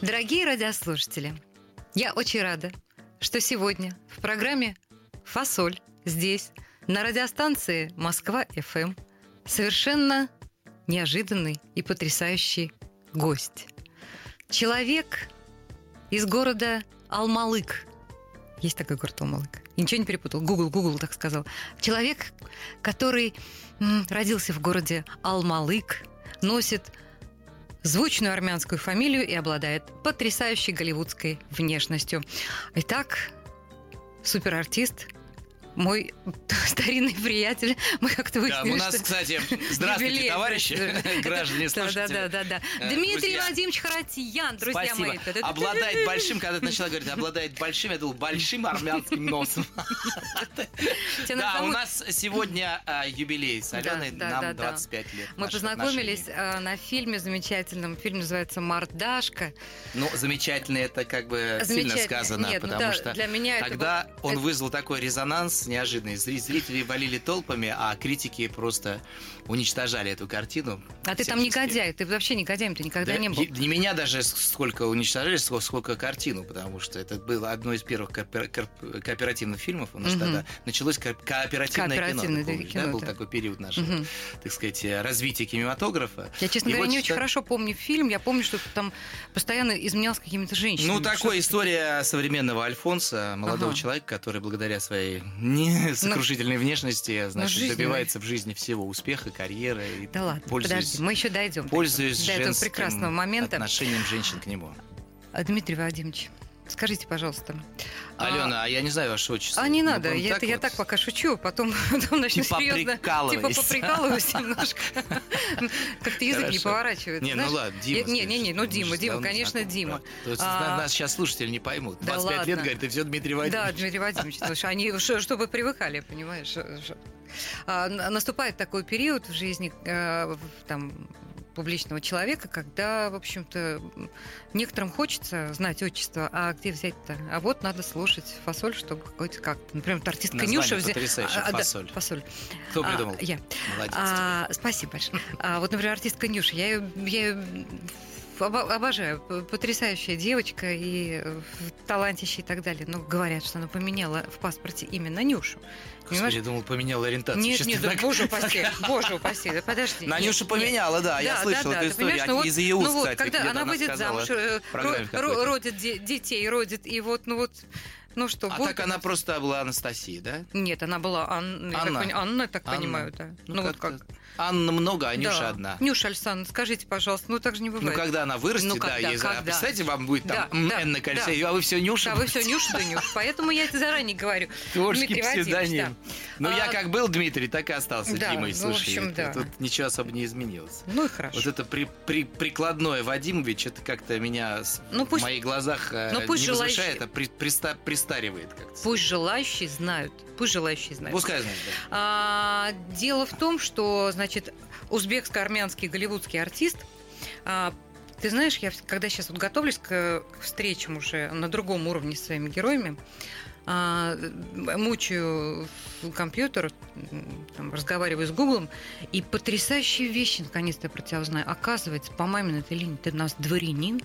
Дорогие радиослушатели, я очень рада, что сегодня в программе «Фасоль» здесь, на радиостанции «Москва-ФМ» совершенно неожиданный и потрясающий гость. Человек из города Алмалык. Есть такой город Алмалык. И ничего не перепутал. Гугл, Гугл так сказал. Человек, который родился в городе Алмалык, носит звучную армянскую фамилию и обладает потрясающей голливудской внешностью. Итак, суперартист, мой старинный приятель, мы как-то Да, выяснили, у нас, что кстати, здравствуйте, юбилей, товарищи, да. граждане, Да, слушатели. да, да, да. Э, Дмитрий друзья, Владимирович Харатьян, друзья Спасибо. мои. Обладает большим, когда ты начала говорить, обладает большим, я думал, большим армянским носом. Да, у нас сегодня а, юбилей с Аленой, Да, да, нам да, да. 25 лет. Мы познакомились э, на фильме замечательном. Фильм называется «Мордашка». Ну, замечательно, это как бы сильно сказано, ну потому да, что тогда он вызвал такой резонанс неожиданный. Зри- Зрители валили толпами, а критики просто уничтожали эту картину. А ты там негодяй, ты вообще негодяем, ты никогда Да, не был. Не меня даже сколько уничтожали, сколько, сколько картину, потому что это было одно из первых коопер- кооперативных фильмов. У нас Мгм. тогда началось ко- кооперативное, Кооперативное кино. ты помнишь, кино, да? Был да. такой период нашего, Мгм. так сказать, э, развития кинематографа. Я, честно И говоря, вот не очень что- хорошо помню фильм. Я помню, что там постоянно изменялся какими-то женщинами. Ну, такая история современного Альфонса, молодого Ага. человека, который благодаря своей несокрушительной внешности, значит, жизни, добивается в жизни всего успеха, карьеры. И Да ладно, пользуясь- подожди, мы еще дойдем. Пользуясь до этого прекрасного момента. отношением женщин к нему. Дмитрий Владимирович, скажите, пожалуйста. а, Алена, а я не знаю ваше отчество. А не надо, я, это я вот. так пока шучу, потом, потом начну Типа серьезно. Типа поприкалываюсь немножко. Как-то язык не поворачивается. Не, ну ладно, Дима. Я- Не, не, не, ну Дима, Дима, конечно, Дима. да. То есть А, нас сейчас слушатели не поймут. Да 25 лет, говорит, ты все Дмитрий Да, Владимирович. Дмитрий потому что они, чтобы привыкали, понимаешь. ш- А, Наступает такой период в жизни э, там, публичного человека, когда, в общем-то, некоторым хочется знать отчество, а где взять-то? А вот надо слушать фасоль, чтобы какой-то как-то. Например, вот артистка Название Нюша взяла. потрясающее, «Фасоль». фасоль. Кто А, придумал? я. Молодец. А, спасибо большое. А, вот, например, артистка Нюша. Я ее, я обожаю. Потрясающая девочка и э, талантище и так далее. Но говорят, что она поменяла в паспорте именно Нюшу. Господи, Понимаешь? я думал, поменял ориентацию. Нет, нет, да, так- боже упаси, боже упаси, да подожди. На нет, Нюшу нет. поменяла, да, я Да, слышал да, эту историю. ну вот- Из ее уст, ну вот, кстати, когда она выйдет замуж, э, ро- родит де- детей, родит, и вот, ну вот, ну что, А будет так она просто была Анастасия, да? Нет, она была Анна, я так Анна. я так Анна. понимаю, да. Ну, вот как. Анна много, а Нюша Да. одна. Нюша Александровна, скажите, пожалуйста, ну так же не Ну, бывает. когда она вырастет, Ну, да, когда, ей за- когда? представьте, вам будет там Да, да, Н на кольце, да. а вы все Нюша. Да, вы все Нюша да Нюша. Поэтому я это заранее говорю. Творческий псевдоним. да. Ну, я А, как был Дмитрий, так и остался Да, Димой, ну, в слушай. общем, да. Тут ничего особо не изменилось. Ну и хорошо. Вот это при, при- прикладное Вадимович, это как-то меня Ну, в моих глазах э, ну, пусть не возвышает, а при- приста- пристаривает как-то. Пусть желающие знают. Пусть желающие знают. Пускай знает, да. А, дело в том, что, значит, узбекско-армянский голливудский артист. а, ты знаешь, я когда сейчас вот готовлюсь к, встречам уже на другом уровне с своими героями, а, мучаю компьютер, там, разговариваю с Гуглом, и потрясающие вещи наконец-то я про тебя узнаю. Оказывается, по маминой этой линии ты у нас дворянин.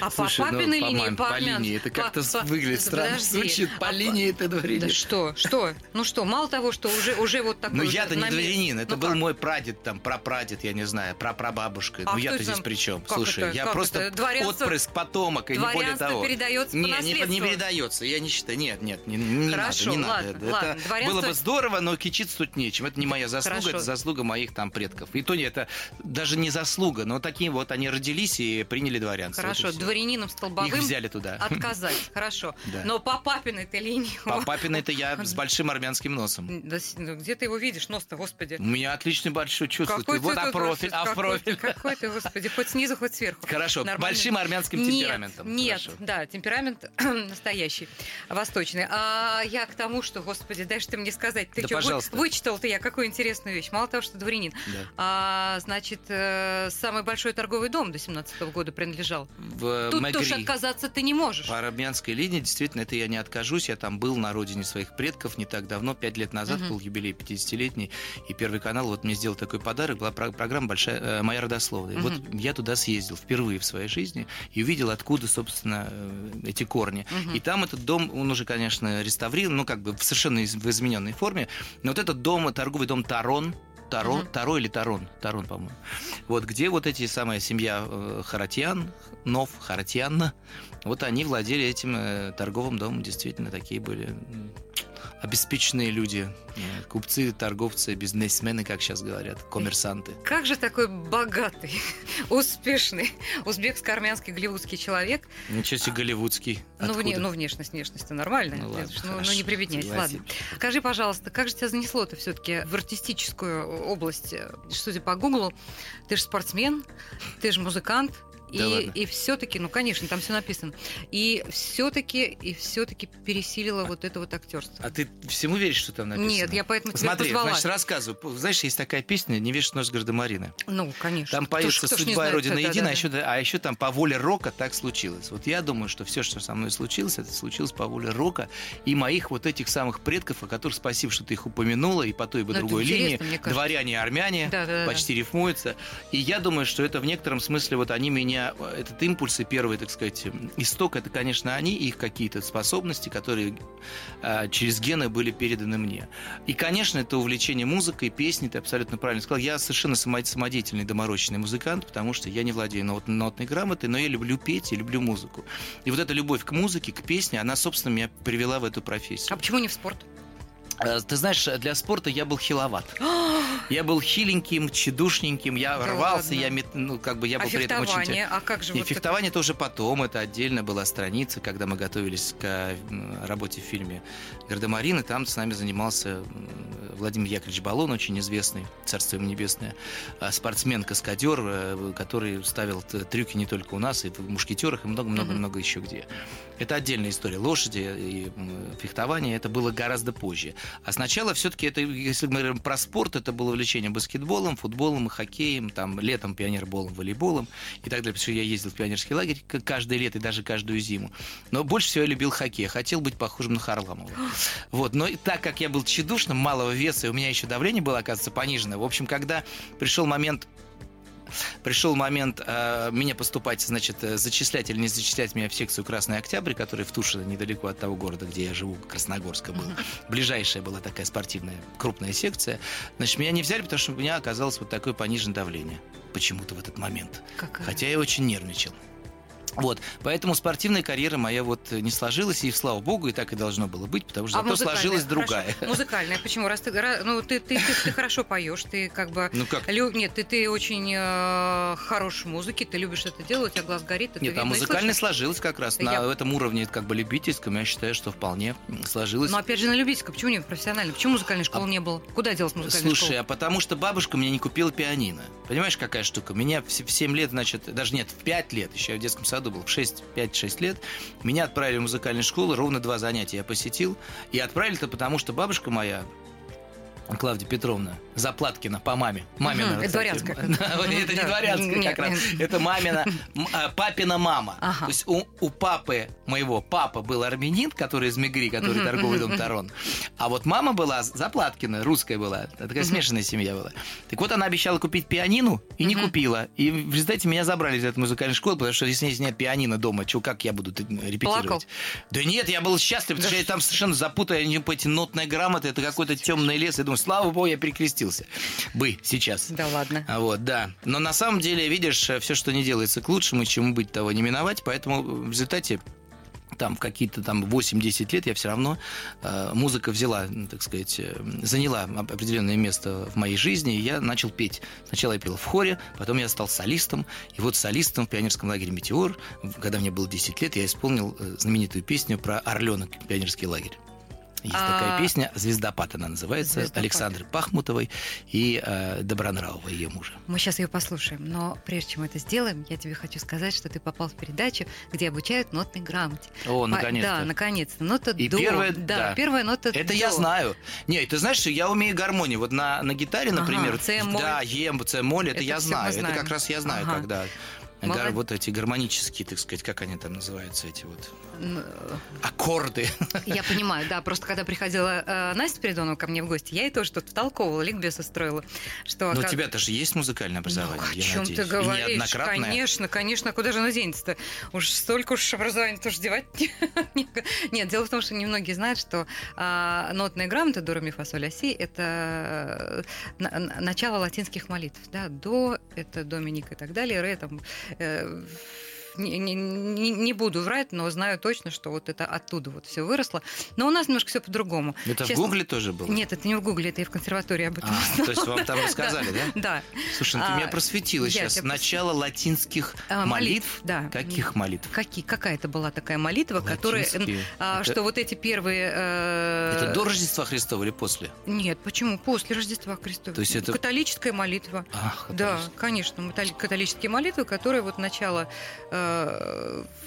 А Слушай, по ну, папиной линии, по линии, это как-то выглядит Да странно. подожди. Звучит по А линии это Да дворянин. что, что? Ну что, мало того, что уже, уже вот такой... Ну я-то не дворянин, это Ну был мой прадед, там, прапрадед, я не знаю, прапрабабушка. А ну я-то здесь при чем? Слушай, я просто отпрыск, потомок, и не более того. передается Не, не, не передается, я не считаю. Нет, нет, не, не Хорошо, надо, не ладно, надо. ладно. Это Дворянство- было бы здорово, но кичиться тут нечем. Это не моя заслуга, Хорошо. это заслуга моих там предков. И то не это даже не заслуга, но такие вот они родились и приняли дворянство. Хорошо, Вот дворянином столбовым Их взяли туда. отказать. Хорошо. Да. Но по папиной-то линии... По папиной это я с большим армянским носом. Да ну, где ты его видишь, нос-то, господи? У меня отличный большой чувство. Какой вот, ты а тут профиль, вообще- а в какой профиль. ты- Какой ты, господи, хоть снизу, хоть сверху. Хорошо, Нормально. большим армянским темпераментом. Нет, Хорошо. да, темперамент настоящий, восточный. А я к тому, что, господи, дай ты мне сказать, ты Да, что, пожалуйста. вычитал ты я какую интересную вещь. Мало того, что дворянин. Да. А, значит, э, самый большой торговый дом до 17 года принадлежал в Тут Мегри. тоже отказаться ты не можешь. По армянской линии, действительно, это я не откажусь. Я там был на родине своих предков не так давно, пять лет назад Мгм. был юбилей 50-летний, и Первый канал вот мне сделал такой подарок, была про- программа большая, э, «Моя родословная». Мгм. Вот я туда съездил впервые в своей жизни и увидел, откуда, собственно, э, эти корни. Мгм. И там этот дом, он уже, конечно, реставрирован, ну, как бы в совершенно измененной форме, но вот этот дом, торговый дом Тарон, Таро, Мгм. Таро или Тарон, Тарон, по-моему. Вот где вот эти самая семья э, Харатьян, Нов, Харатьянна, вот они владели этим э, торговым домом, действительно такие были обеспеченные люди, э, купцы, торговцы, бизнесмены, как сейчас говорят, коммерсанты. Как же такой богатый, успешный узбекско-армянский голливудский человек, Ничего себе голливудский. ну, вне- ну, внешность, внешность нормальная, Ну, ладно, ну, ну, не прибедняйся, ладно. Скажи, пожалуйста, как же тебя занесло-то все-таки в артистическую область? Судя по Гуглу, ты же спортсмен, ты же музыкант, Да ладно. и, и все-таки, ну конечно, там все написано. И все-таки, и все-таки пересилило вот это вот актерство. А ты всему веришь, что там написано? Нет, я поэтому тебя Смотри, позвала. значит, рассказываю. Знаешь, есть такая песня «Не вешай нос гардемарины». Ну, конечно. Там Кто поется кто «Судьба и знает, Родина да, да, едина», да. а еще, а еще там по воле рока так случилось. Вот я думаю, что все, что со мной случилось, это случилось по воле рока и моих вот этих самых предков, о которых спасибо, что ты их упомянула, и по той, и по Ну, это другой линии. Дворяне и армяне Да, да, да. почти рифмуются. И я думаю, что это в некотором смысле вот они меня, этот импульс и первый, так сказать, исток, это, конечно, они, их какие-то способности, которые а, через гены были переданы мне. И, конечно, это увлечение музыкой, песней, ты абсолютно правильно сказал. Я совершенно само- самодеятельный, доморощенный музыкант, потому что я не владею нот- нотной грамотой, но я люблю петь и люблю музыку. И вот эта любовь к музыке, к песне, она, собственно, меня привела в эту профессию. А почему не в спорт? А, Ты знаешь, для спорта я был хиловат. Я был хиленьким, тчедушненьким, я Да рвался, ладно? я, мет- ну, как бы я а был при этом очень... А как же И вот фехтование тоже потом, это отдельно была страница, когда мы готовились к работе в фильме «Гардемарин», и там с нами занимался Владимир Яковлевич Балон, очень известный, царство ему небесное, а, спортсмен-каскадер, э, который ставил трюки не только у нас, и в «Мушкетерах», и много-много-много еще где. Это отдельная история. Лошади и фехтование, это было гораздо позже. А сначала все-таки это, если мы говорим про спорт, это было увлечение баскетболом, футболом и хоккеем, там летом пионерболом, волейболом и так далее. Потому что я ездил в пионерский лагерь каждое лето и даже каждую зиму. Но больше всего я любил хоккей. Хотел быть похожим на Харламова. Вот. Но и так как я был тщедушным, малого веса, и у меня еще давление было, оказывается, пониженное. В общем, когда пришел момент пришел момент э, меня поступать, значит, э, зачислять или не зачислять меня в секцию Красный Октябрь, который в Тушино, недалеко от того города, где я живу, Красногорска был. Ближайшая была такая спортивная крупная секция. Значит, меня не взяли, потому что у меня оказалось вот такое пониженное давление почему-то в этот момент. Какая? Хотя я очень нервничал. Вот, поэтому спортивная карьера моя вот не сложилась, и слава богу, и так и должно было быть, потому что А зато музыкальная? сложилась Хорошо. другая. Музыкальная. Почему? Раз ты, ну, ты, ты, ты, ты хорошо поешь, ты как бы... Ну как? Лю- Нет, ты, ты очень э, хорош в музыке, ты любишь это делать, у тебя глаз горит. это Нет, а видно и музыкально слышно. сложилось как раз Я- на этом уровне как бы любительском, я считаю, что вполне сложилось. Но опять же на любительском, почему не профессионально? Почему музыкальной школы не было? Куда делась музыкальная Слушай, школа? а потому что бабушка мне не купила пианино. Понимаешь, какая штука? Меня в, в 7 лет, значит, даже нет, в 5 лет, еще я в детском саду был, в 6, 5-6 лет, меня отправили в музыкальную школу, ровно два занятия я посетил. И отправили-то потому, что бабушка моя, Клавдия Петровна, Заплаткина по маме. Мамина. Мгм, это дворянская. Это не дворянская как раз. Это мамина, а, папина мама. То есть у, папы моего, папа был армянин, который из Мегри, который торговый дом Тарон. А вот мама была Заплаткина, русская была. Такая смешанная семья была. Так вот, она обещала купить пианину и не купила. И в результате меня забрали из этой музыкальной школы, потому что если нет пианино дома, чё, как я буду репетировать? Да нет, я был счастлив, потому что я там совершенно запутал, я не по эти нотные грамоты, это какой-то темный лес. Я думаю, слава богу, я перекрестился. Бы, сейчас. Да ладно. А Вот, да. Но на самом деле, видишь, все, что не делается к лучшему, чему быть, того не миновать. Поэтому в результате там в какие-то там 8-10 лет я все равно э, музыка взяла, ну, так сказать, э, заняла оп- определенное место в моей жизни, и я начал петь. Сначала я пел в хоре, потом я стал солистом, и вот солистом в пионерском лагере «Метеор», когда мне было 10 лет, я исполнил э, знаменитую песню про орленок пионерский лагерь. Есть А- такая песня «Звездопад» она называется, «Звездопад». Александры Пахмутовой и э, Добронравова, ее мужа. Мы сейчас ее послушаем, но прежде чем это сделаем, я тебе хочу сказать, что ты попал в передачу, где обучают нотной грамоте. О, По- наконец-то. Да, наконец-то. Нота И до. первая- да, да. первая нота Это до. я знаю. Не, ты знаешь, что я умею гармонию. Вот на, на гитаре, Ага, например, С, моль. да, ем, С, моль, это, Это я знаю. Это как раз я знаю, Ага. когда Гар, вот эти гармонические, так сказать, как они там называются, эти вот аккорды. Я понимаю, да. Просто когда приходила э, Настя Передонова ко мне в гости, я ей тоже что-то втолковывала, ликбез устроила. Что, Но как... у тебя-то же есть музыкальное образование, ну, о чем надеюсь. ты говоришь? Конечно, конечно. Куда же оно денется-то? Уж столько уж образования тоже девать. Нет, дело в том, что немногие знают, что а, нотная грамота до, ре, фа, соль, си – это э, начало латинских молитв. Да, до – это Доминик и так далее, ре – там э, не, не, не буду врать, но знаю точно, что вот это оттуда вот все выросло. Но у нас немножко все по-другому. Это Честно, в Гугле тоже было? Нет, это не в Гугле, это и в консерватории об этом. А, то есть вам там рассказали, да? Да. Слушай, ну ты меня а, просветила сейчас. Начало латинских а, молитв? Да. Каких молитв? Какие? Какая-то была такая молитва, которая... Что вот эти первые... Э, это до Рождества Христова или после? Нет, почему? После Рождества Христова. То есть это... Католическая молитва. Ах, да, конечно, католические молитвы, которые вот начало э,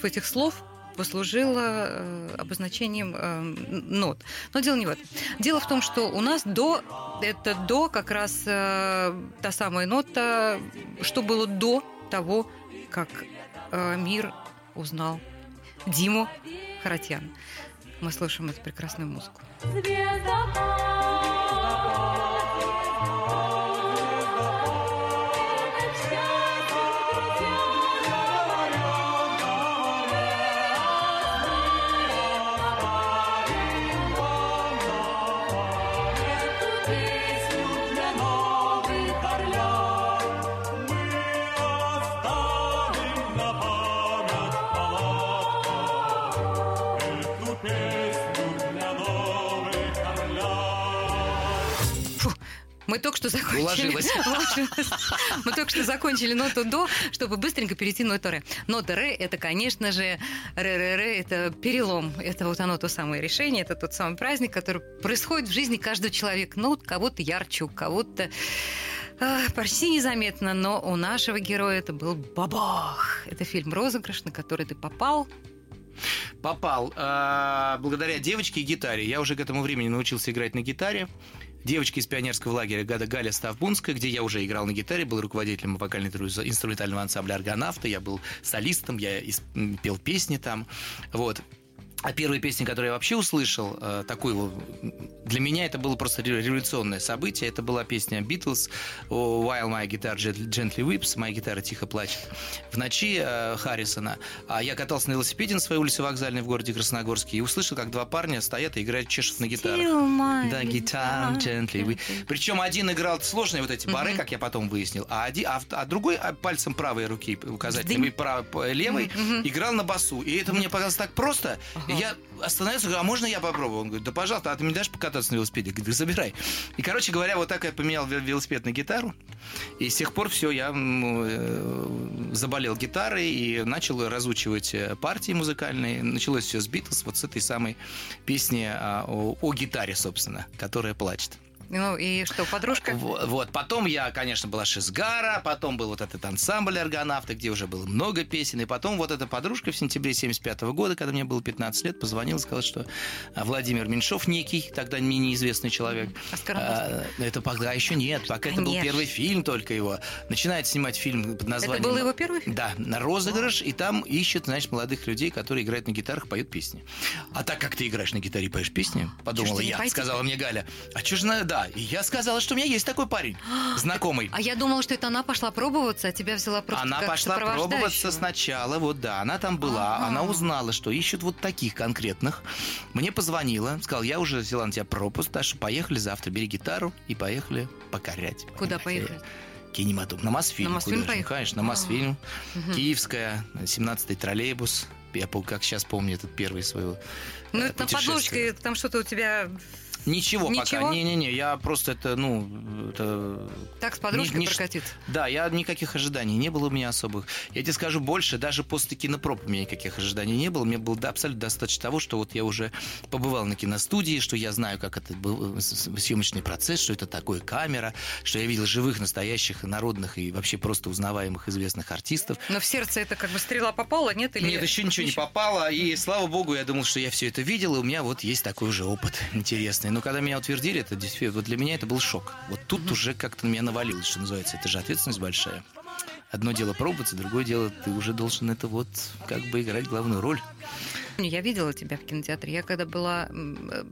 этих слов послужило э, обозначением э, нот. Но дело не в этом. Дело в том, что у нас до, это до как раз э, та самая нота, что было до того, как мир узнал Диму Харатьян. Мы слушаем эту прекрасную музыку. Мы только что закончили. Мы только что закончили ноту до, чтобы быстренько перейти на ноту ре. Нота ре это, конечно же, ре ре ре это перелом. Это вот оно то самое решение, это тот самый праздник, который происходит в жизни каждого человека. Ну, кого-то ярче, у кого-то почти незаметно, но у нашего героя это был бабах. Это фильм «Розыгрыш», на который ты попал, попал э, благодаря девочке и гитаре. Я уже к этому времени научился играть на гитаре девочки из пионерского лагеря Гада Галя Ставбунская, где я уже играл на гитаре, был руководителем вокально-инструментального ансамбля «Аргонавта», я был солистом, я пел песни там. Вот. А первая песня, которую я вообще услышал, э, такую для меня это было просто революционное событие. Это была песня Beatles «While my guitar gently weeps», «Моя гитара тихо плачет». В ночи э, Харрисона. А я катался на велосипеде на своей улице вокзальной в городе Красногорске и услышал, как два парня стоят и играют, чешут на гитарах. Да, гитар gently weeps. Причем один играл сложные вот эти бары, как я потом выяснил, а, один, а, а другой а, пальцем правой руки указательным и прав, левой играл на басу. И это мне показалось так просто. Я остановился, говорю, а можно я попробую? Он говорит, да пожалуйста, а ты мне дашь покататься на велосипеде? Я говорю, да забирай. И, короче говоря, вот так я поменял велосипед на гитару. И с тех пор все, я э, заболел гитарой и начал разучивать э, партии музыкальные. Началось все с Битлз, вот с этой самой песни а, о, о гитаре, собственно, которая плачет. Ну и что, подружка? Вот, вот. Потом я, конечно, была Шизгара, потом был вот этот ансамбль аргонавты, где уже было много песен. И потом вот эта подружка в сентябре 75 года, когда мне было 15 лет, позвонила, сказала, что а, Владимир Меньшов некий, тогда мне неизвестный человек. А, это пока еще нет, пока конечно. это был первый фильм только его. Начинает снимать фильм под названием... Это был его первый фильм? Да, на розыгрыш, и там ищет, значит, молодых людей, которые играют на гитарах, поют песни. А так как ты играешь на гитаре и поешь песни, подумала я, сказала мне Галя, а что же надо, да, и я сказала, что у меня есть такой парень, знакомый. А я думала, что это она пошла пробоваться, а тебя взяла просто Она пошла пробоваться сначала, вот да, она там была, А-а-а. она узнала, что ищут вот таких конкретных. Мне позвонила, сказал, я уже взяла на тебя пропуск, так что поехали завтра, бери гитару и поехали покорять. Куда поехали? Кинематограф. На Мосфильм. На Мосфильм поехали? Конечно, на Мосфильм. Угу. Киевская, 17-й троллейбус. Я как сейчас помню этот первый свой Ну, это на подложке, там что-то у тебя Ничего, Ничего? пока. Не-не-не, я просто это, ну... Это... Так с подружкой прокатит? Да, я никаких ожиданий не было у меня особых. Я тебе скажу больше, даже после кинопроб у меня никаких ожиданий не было. Мне было абсолютно достаточно того, что вот я уже побывал на киностудии, что я знаю, как это был съемочный процесс, что это такое камера, что я видел живых, настоящих, народных и вообще просто узнаваемых известных артистов. Но в сердце это как бы стрела попала, нет? Или... Нет, еще ничего не попало. И слава богу, я думал, что я все это видел, и у меня вот есть такой уже опыт интересный. Но когда меня утвердили, это действительно, вот для меня это был шок. Вот тут угу. уже как-то на меня навалилось, что называется. Это же ответственность большая. одно дело пробоваться, другое дело ты уже должен это вот как бы играть главную роль. Я видела тебя в кинотеатре. Я когда была... Э,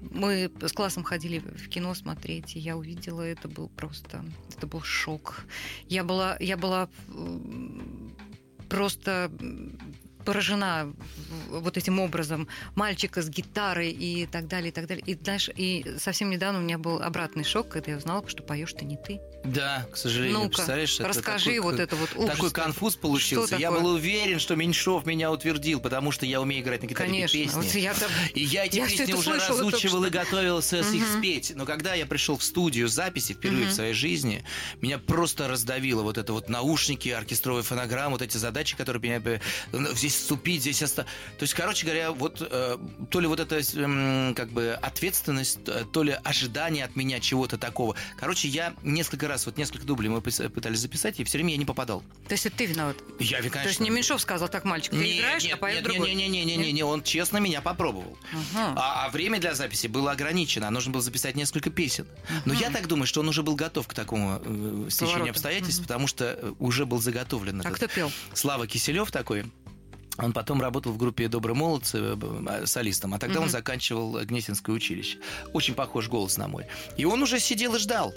мы с классом ходили в кино смотреть, и я увидела, это был просто... Это был шок. Я была, я была просто поражена вот этим образом мальчика с гитарой и так далее, и так далее. И дальше, и совсем недавно у меня был обратный шок, когда я узнала, что поешь ты не ты. Да, к сожалению, ну представляешь, расскажи такой, вот это вот ужас. Такой конфуз получился. Что я такое? был уверен, что Меньшов меня утвердил, потому что я умею играть на гитаре Конечно. песни. Вот я там... И я эти я песни уже разучивал и готовился угу. их спеть. Но когда я пришел в студию записи впервые угу. в своей жизни, меня просто раздавило вот это вот наушники, оркестровая фонограмма, вот эти задачи, которые меня здесь вступить, здесь остаться. То есть, короче говоря, вот э, то ли вот эта э, как бы ответственность, э, то ли ожидание от меня чего-то такого. Короче, я несколько раз, вот несколько дублей мы пытались записать, и все время я не попадал. То есть это ты виноват? Я, конечно. То есть не Меньшов сказал, так, мальчик, ты нет, играешь, нет, а поет нет, другой? Не, не, не, не, не, не, он честно меня попробовал. Ага. А, а время для записи было ограничено, нужно было записать несколько песен. Но я так думаю, что он уже был готов к такому э, стечению обстоятельств, ага. потому что э, уже был заготовлен. А этот. кто пел? Слава Киселев такой. Он потом работал в группе «Добрые молодцы» э, э, солистом, а тогда mm-hmm. он заканчивал Гнесинское училище. Очень похож голос на мой. И он уже сидел и ждал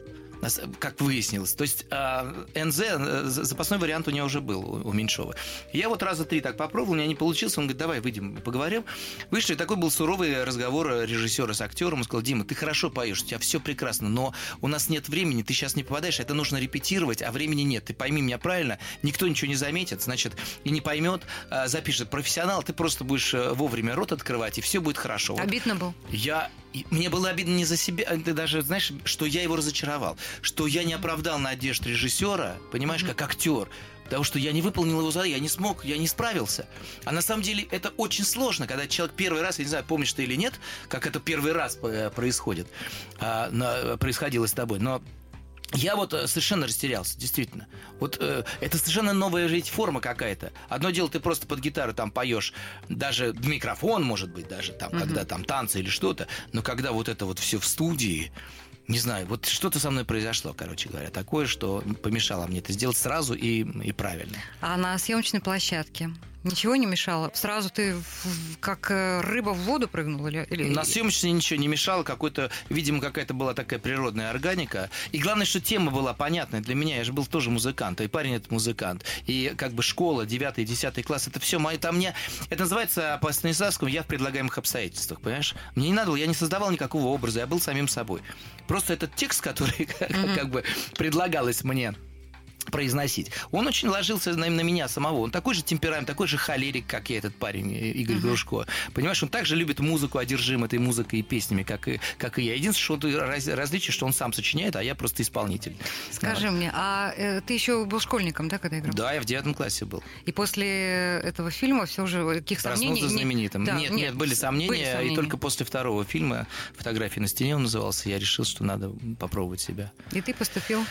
как выяснилось. То есть а, НЗ, э, запасной вариант у него уже был, у Меньшова. Я вот раза три так попробовал, у меня не получилось. Он говорит, давай выйдем, поговорим. Вышли, такой был суровый разговор режиссера с актером. Он сказал, Дима, ты хорошо поешь, у тебя все прекрасно, но у нас нет времени, ты сейчас не попадаешь, это нужно репетировать, а времени нет. Ты пойми меня правильно, никто ничего не заметит, значит, и не поймет, а, запишет. Профессионал, ты просто будешь э, вовремя рот открывать, и все будет хорошо. Обидно был? Я и мне было обидно не за себя, а ты даже знаешь, что я его разочаровал, что я не оправдал надежд режиссера, понимаешь, как актер, потому что я не выполнил его задание, я не смог, я не справился. А на самом деле это очень сложно, когда человек первый раз, я не знаю, помнишь ты или нет, как это первый раз э, происходит, а, происходило с тобой, но я вот э, совершенно растерялся, действительно. Вот э, это совершенно новая жить форма какая-то. Одно дело, ты просто под гитару там поешь, даже микрофон, может быть, даже там, угу. когда там танцы или что-то, но когда вот это вот все в студии, не знаю, вот что-то со мной произошло, короче говоря, такое, что помешало мне это сделать сразу и, и правильно. А на съемочной площадке Ничего не мешало? Сразу ты как э, рыба в воду прыгнул? Или, или... На съемочной ничего не мешало. Какой-то, видимо, какая-то была такая природная органика. И главное, что тема была понятная для меня. Я же был тоже музыкант, и парень это музыкант. И как бы школа, 9 10 класс, это все мои там мне... Это называется по Станиславскому «я в предлагаемых обстоятельствах», понимаешь? Мне не надо было, я не создавал никакого образа, я был самим собой. Просто этот текст, который mm-hmm. как бы предлагалось мне произносить. Он очень ложился на, на меня самого. Он такой же темперамент, такой же холерик, как я, этот парень, Игорь uh-huh. Грушко. Понимаешь, он также любит музыку, одержим этой музыкой и песнями, как и, как и я. Единственное, что раз, различие, что он сам сочиняет, а я просто исполнитель. Скажи вот. мне, а э, ты еще был школьником, да, когда играл? Да, я в девятом классе был. И после этого фильма все же каких сомнений? Проснулся знаменитым. Да, нет, нет, нет, были сомнения, были сомнения, и только после второго фильма «Фотографии на стене» он назывался, я решил, что надо попробовать себя. И ты поступил?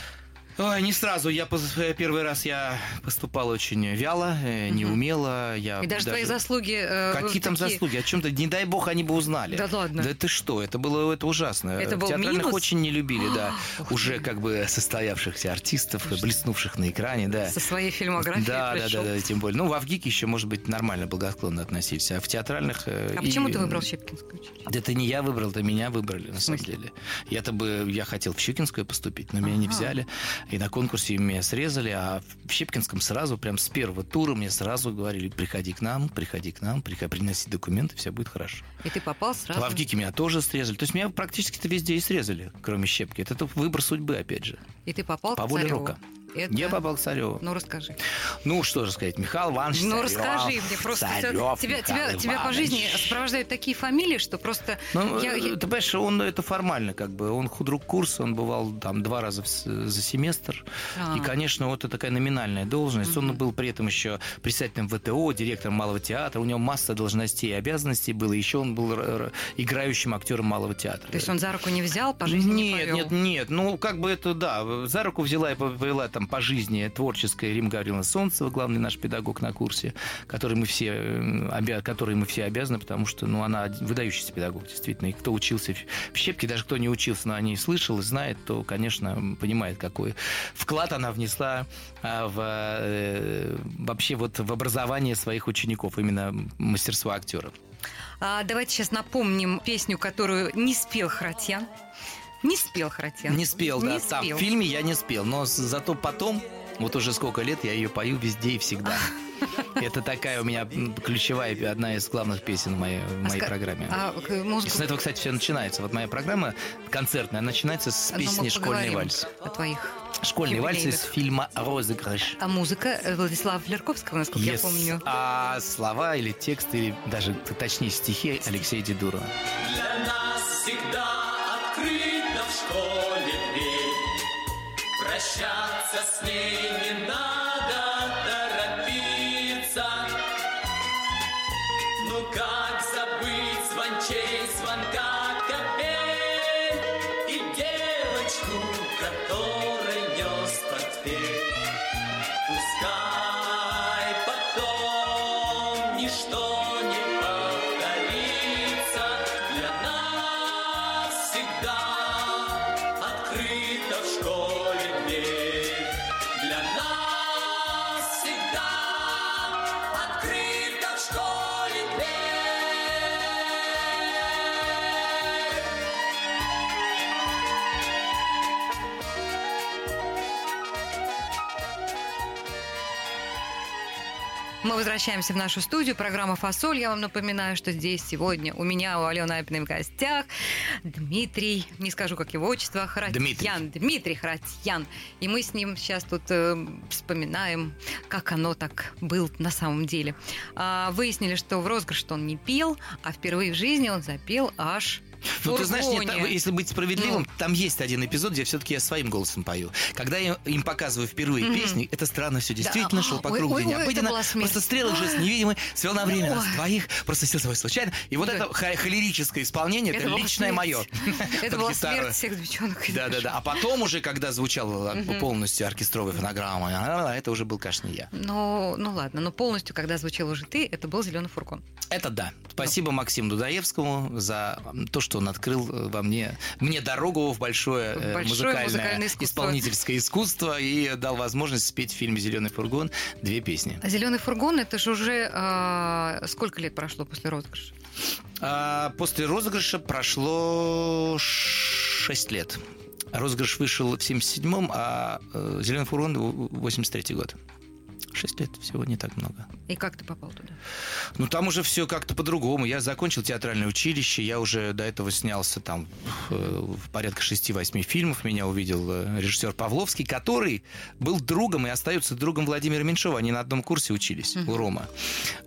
Ой, не сразу. Я первый раз я поступал очень вяло, э, неумело. Я и даже, даже твои заслуги... Э, Какие там такие... заслуги? О чем-то, не дай бог, они бы узнали. Да ладно. Да ты что, это было это ужасно. Это был Театральных минус? очень не любили, да. Уже как бы состоявшихся артистов, блеснувших на экране, да. Со своей фильмографией Да, да, да, да, тем более. Ну, в Авгике еще, может быть, нормально благосклонно относились, а в театральных... Э, а и... почему ты выбрал Щепкинскую? Да это не я выбрал, это меня выбрали, на самом деле. Я-то бы, я хотел в Щекинскую поступить, но меня не взяли. И на конкурсе меня срезали, а в Щепкинском сразу, прям с первого тура мне сразу говорили, приходи к нам, приходи к нам, приходи, приноси документы, все будет хорошо. И ты попал сразу? В Авгике меня тоже срезали. То есть меня практически-то везде и срезали, кроме Щепки. Это выбор судьбы, опять же. И ты попал По к воле Цареву. рука. Это... Я попал к Цареву. Ну, расскажи. Ну, что же сказать, Михаил Иванович Ну, Царев, расскажи мне, просто Царев, тебя, тебя, тебя по жизни сопровождают такие фамилии, что просто... Ну, я, ты понимаешь, он это формально как бы. Он худрук курса, он бывал там два раза в, за семестр. А. И, конечно, вот это такая номинальная должность. Угу. Он был при этом еще председателем ВТО, директором Малого театра. У него масса должностей и обязанностей было. Еще он был играющим актером Малого театра. То есть он за руку не взял, по жизни Нет, не нет, нет. Ну, как бы это, да, за руку взяла и повела там по жизни творческая Рим Гавриловна Солнцева, главный наш педагог на курсе, который мы все, э, обя... которой мы все обязаны, потому что ну, она выдающийся педагог, действительно. И кто учился в Щепке, даже кто не учился, но о ней слышал и знает, то, конечно, понимает, какой вклад она внесла а, в, э, вообще вот в образование своих учеников, именно мастерство актеров. А, давайте сейчас напомним песню, которую не спел Харатьян. Не спел Харатьян. Не спел, да. Не Там спел. в фильме я не спел, но зато потом, вот уже сколько лет, я ее пою везде и всегда. Это такая у меня ключевая, одна из главных песен в моей, в моей а программе. А, музыку... С этого, кстати, все начинается. Вот моя программа концертная начинается с ну, песни «Школьный вальс». О твоих Школьный вальс из фильма «Розыгрыш». А музыка э, Владислава Лерковского, насколько yes. я помню. А слова или текст, или даже, точнее, стихи Алексея Дедурова. Для нас Мы возвращаемся в нашу студию. Программа «Фасоль». Я вам напоминаю, что здесь сегодня у меня, у Алены Апиной в гостях Дмитрий, не скажу, как его отчество, Харатьян. Дмитрий. Дмитрий Харатьян. И мы с ним сейчас тут э, вспоминаем, как оно так было на самом деле. А, выяснили, что в розыгрыш он не пел, а впервые в жизни он запел аж ну, ты знаешь, нет, там, если быть справедливым, ну. там есть один эпизод, где все-таки я своим голосом пою. Когда я им показываю впервые mm-hmm. песни, это странно все действительно, да. шел по кругу, день обыденно. Просто стрелок же невидимый, свел на время нас двоих, просто сел собой случайно. И вот это холерическое исполнение, это, личное мое. Это была смерть всех девчонок. Да-да-да. А потом уже, когда звучала полностью оркестровая фонограмма, а, это уже был, конечно, я. Ну, ну ладно, но полностью, когда звучал уже ты, это был «Зеленый фургон». Это да. Спасибо Максиму Дудаевскому за то, что он открыл э, во мне, мне дорогу в большое, э, большое музыкальное, музыкальное искусство. исполнительское искусство и дал возможность спеть в фильме «Зеленый фургон» две песни. А «Зеленый фургон» это же уже а, сколько лет прошло после розыгрыша? А, после розыгрыша прошло 6 лет. Розыгрыш вышел в 77-м, а э, «Зеленый фургон» 83-й год. Шесть лет всего не так много. И как ты попал туда? Ну, там уже все как-то по-другому. Я закончил театральное училище, я уже до этого снялся там в, в порядка шести-восьми фильмов. Меня увидел э, режиссер Павловский, который был другом и остается другом Владимира Меньшова. Они на одном курсе учились uh-huh. у Рома.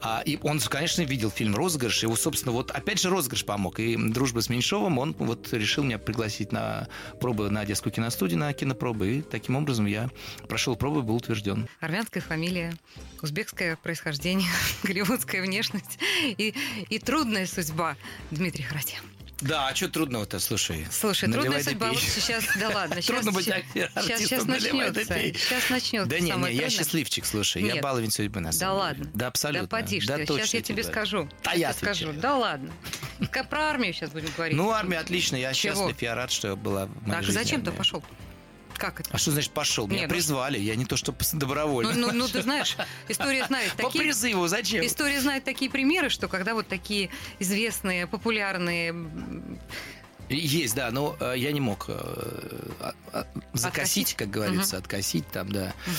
А, и он, конечно, видел фильм «Розыгрыш». Его, собственно, вот опять же «Розыгрыш» помог. И дружба с Меньшовым, он вот решил меня пригласить на пробы на детскую киностудию, на кинопробы. И таким образом я прошел пробы, был утвержден. Армянская фамилия, узбекское происхождение, голливудская внешность и, и трудная судьба Дмитрия Харатьян. Да, а что трудного-то, слушай? Слушай, трудная судьба, вот сейчас, да ладно, сейчас, Трудно быть сейчас, сейчас начнется, сейчас начнется Да не, не, я счастливчик, слушай, Нет. я баловень судьбы на самом Да ладно. Да, абсолютно. Да поди да, сейчас я тебе скажу. Да я скажу, да ладно. Про армию сейчас будем говорить. Ну, армия отлично, я счастлив, я рад, что была в моей Так, зачем ты пошел? Как это? А что значит пошел? Меня Нет, ну призвали, я не то что добровольно. Ну, ну, ну ты знаешь, история знает такие... По призыву, зачем? История знает такие примеры, что когда вот такие известные, популярные есть, да, но э, я не мог э, а, а, закосить, откосить? как говорится, угу. откосить там, да. Угу.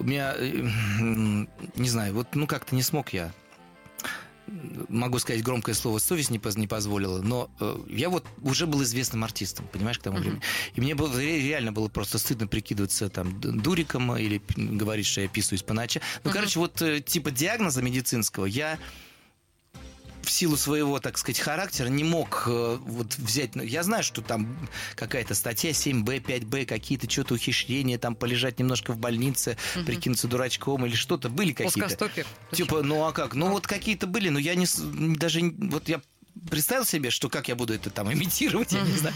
У меня, э, не знаю, вот, ну как-то не смог я могу сказать громкое слово, совесть не, поз, не позволила, но э, я вот уже был известным артистом, понимаешь, к тому времени. И мне было, реально было просто стыдно прикидываться там дуриком или говорить, что я писаюсь по ночам. Ну, короче, вот э, типа диагноза медицинского я в силу своего, так сказать, характера не мог э, вот взять... Ну, я знаю, что там какая-то статья 7Б, 5Б, какие-то что-то ухищрения, там полежать немножко в больнице, угу. прикинуться дурачком или что-то. Были какие-то. Плоскостопие. Типа, ну а как? Ну а. вот какие-то были, но я не... Даже... Вот я представил себе, что как я буду это там имитировать, я не знаю.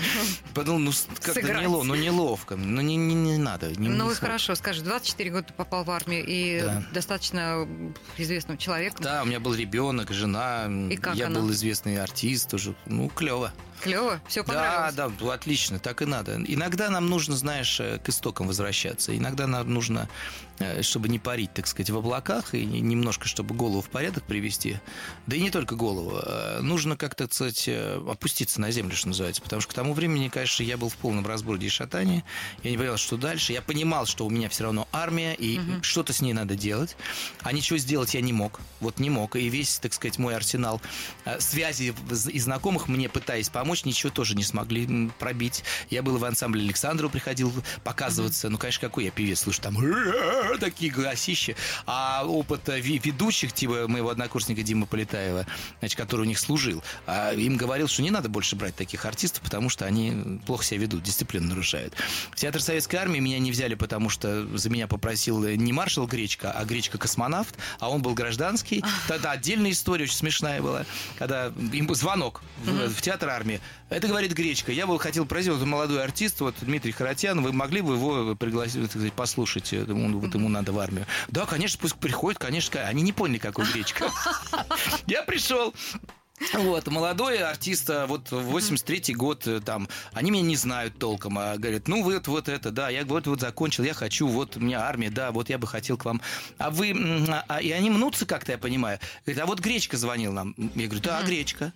Подумал, ну как-то неловко, ну неловко, ну не, не, не надо. Не, ну не и хорошо, скажи, 24 года ты попал в армию и да. достаточно известным человеком. Да, у меня был ребенок, жена, и как я она? был известный артист уже, ну клево. Клево, все понравилось. Да, да, отлично, так и надо. Иногда нам нужно, знаешь, э, к истокам возвращаться. Иногда нам нужно, э, чтобы не парить, так сказать, в облаках и немножко, чтобы голову в порядок привести. Да и не только голову. Э, нужно как-то, так сказать, опуститься на землю, что называется. Потому что к тому времени, конечно, я был в полном разброде и шатании. Я не понимал, что дальше. Я понимал, что у меня все равно армия, и угу. что-то с ней надо делать. А ничего сделать я не мог. Вот не мог. И весь, так сказать, мой арсенал связи и знакомых мне пытаясь помочь, помочь ничего тоже не смогли пробить. Я был в ансамбле Александру, приходил показываться. Ну, конечно, какой я певец, слушай, там такие голосища. А опыт ведущих, типа моего однокурсника Дима Полетаева, значит, который у них служил, а им говорил, что не надо больше брать таких артистов, потому что они плохо себя ведут, дисциплину нарушают. В театр Советской Армии меня не взяли, потому что за меня попросил не маршал Гречка, а Гречка-космонавт, а он был гражданский. Тогда отдельная история, очень смешная была, когда им звонок в, в театр армии. Это говорит Гречка. Я бы хотел просить, вот молодой артист, вот Дмитрий Харатьян, вы могли бы его пригласить, так сказать, послушать, ему, вот ему надо в армию. Да, конечно, пусть приходит, конечно. Они не поняли, какой Гречка. Я пришел, вот, молодой артист, а вот 83-й год, э, там, они меня не знают толком, а говорят, ну, вот, вот это, да, я вот, вот закончил, я хочу, вот у меня армия, да, вот я бы хотел к вам. А вы, а, а и они мнутся как-то, я понимаю. Говорят, а вот Гречка звонил нам. Я говорю, да, Гречка.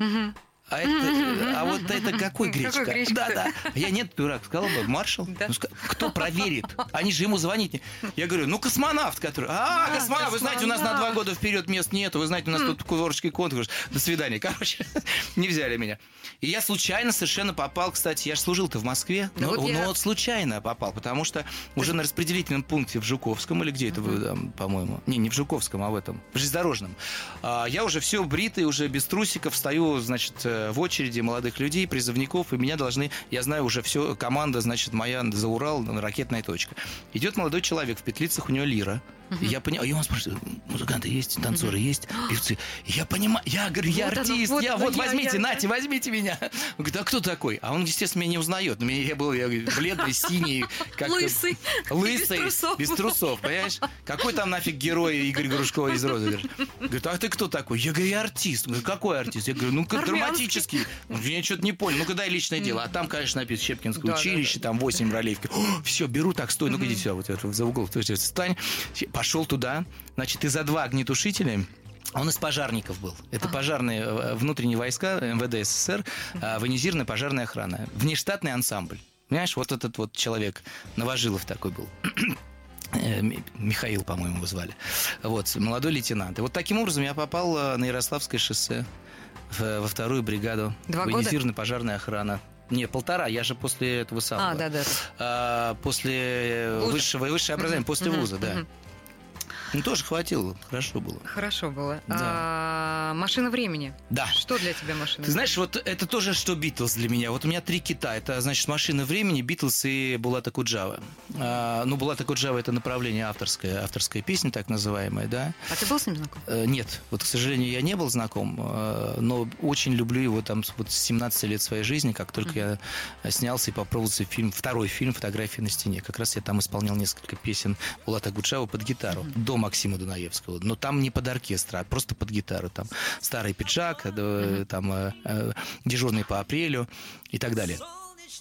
А, это, а вот это какой гречка? Какой гречка? Да, да. Я нет, дурак, сказал бы, маршал. Да. Ну, кто проверит? Они же ему звонить. Я говорю, ну космонавт, который. А, а космонавт, вы знаете, у нас на два года вперед мест нету. Вы знаете, у нас тут кувырочный конкурс. До свидания. Короче, не взяли меня. И я случайно совершенно попал, кстати, я же служил-то в Москве, но, вот, я... но вот случайно попал, потому что уже на распределительном пункте в Жуковском, или где это вы, там, по-моему, не, не в Жуковском, а в этом, в железнодорожном, а, я уже все бритый, уже без трусиков, стою, значит, э, в очереди молодых людей, призывников, и меня должны, я знаю уже все, команда, значит, моя за Урал, ракетная точка. Идет молодой человек, в петлицах у него лира, и я понимаю, и он спрашивает, музыканты есть, танцоры есть, певцы. я понимаю, я говорю, я вот артист, оно, вот, я, вот я, возьмите, я, нате, возьмите меня. Он говорит, а кто такой? А он, естественно, меня не узнает. Но я был я, бледный, синий. Как, лысый. Лысый. Без трусов. без трусов, понимаешь? Какой там нафиг герой Игорь Грушко из Розыгрыш? Говорит, а ты кто такой? Я говорю, я артист. Говорю, какой артист? Я говорю, ну, как драматический. Я что-то не понял. Ну, когда личное дело. А там, конечно, написано Щепкинское да, училище, да, да. там 8 ролей. Все, беру так, стой, ну-ка иди сюда, вот за угол. То есть, встань. Пошел туда, значит, из-за два огнетушителя он из пожарников был. Это пожарные э, внутренние войска МВД СССР, а, военизированная пожарная охрана. Внештатный ансамбль. Понимаешь, вот этот вот человек, Новожилов такой был. Э, Михаил, по-моему, его звали. Вот, молодой лейтенант. И вот таким образом я попал э, на Ярославское шоссе во вторую бригаду. Два военизированная года? пожарная охрана. Не, полтора. Я же после этого самого. А, да, да. А, после Вуза. высшего, высшее образование, после вуза, да. Ну, тоже хватило, хорошо было. Хорошо было. Да. А, машина времени. Да. Что для тебя машина Ты знаешь, вот это тоже, что Битлз для меня. Вот у меня три кита. Это, значит, машина времени, Битлз и Булата Куджава. А, ну, Булата Куджава – это направление авторское, авторская песня, так называемая, да. А ты был с ним знаком? А, нет. Вот, к сожалению, я не был знаком, а, но очень люблю его там вот с 17 лет своей жизни, как только mm-hmm. я снялся и попробовался фильм, второй фильм «Фотографии на стене». Как раз я там исполнял несколько песен Булата Куджава под гитару. Mm-hmm. Максима Дунаевского. Но там не под оркестр, а просто под гитару. Там старый пиджак, mm-hmm. там э, э, дежурный по апрелю и так далее.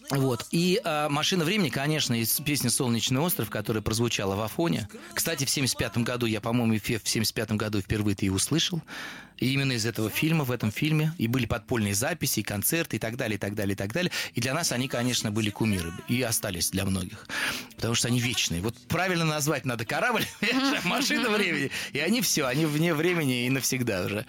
Вот. И э, «Машина времени», конечно, из песни «Солнечный остров», которая прозвучала в Афоне. Кстати, в 75 году, я, по-моему, в 75 году впервые ты и услышал. И именно из этого фильма, в этом фильме, и были подпольные записи, и концерты, и так далее, и так далее, и так далее. И для нас они, конечно, были кумиры. И остались для многих. Потому что они вечные. Вот правильно назвать надо корабль, машина времени. И они все, они вне времени и навсегда уже.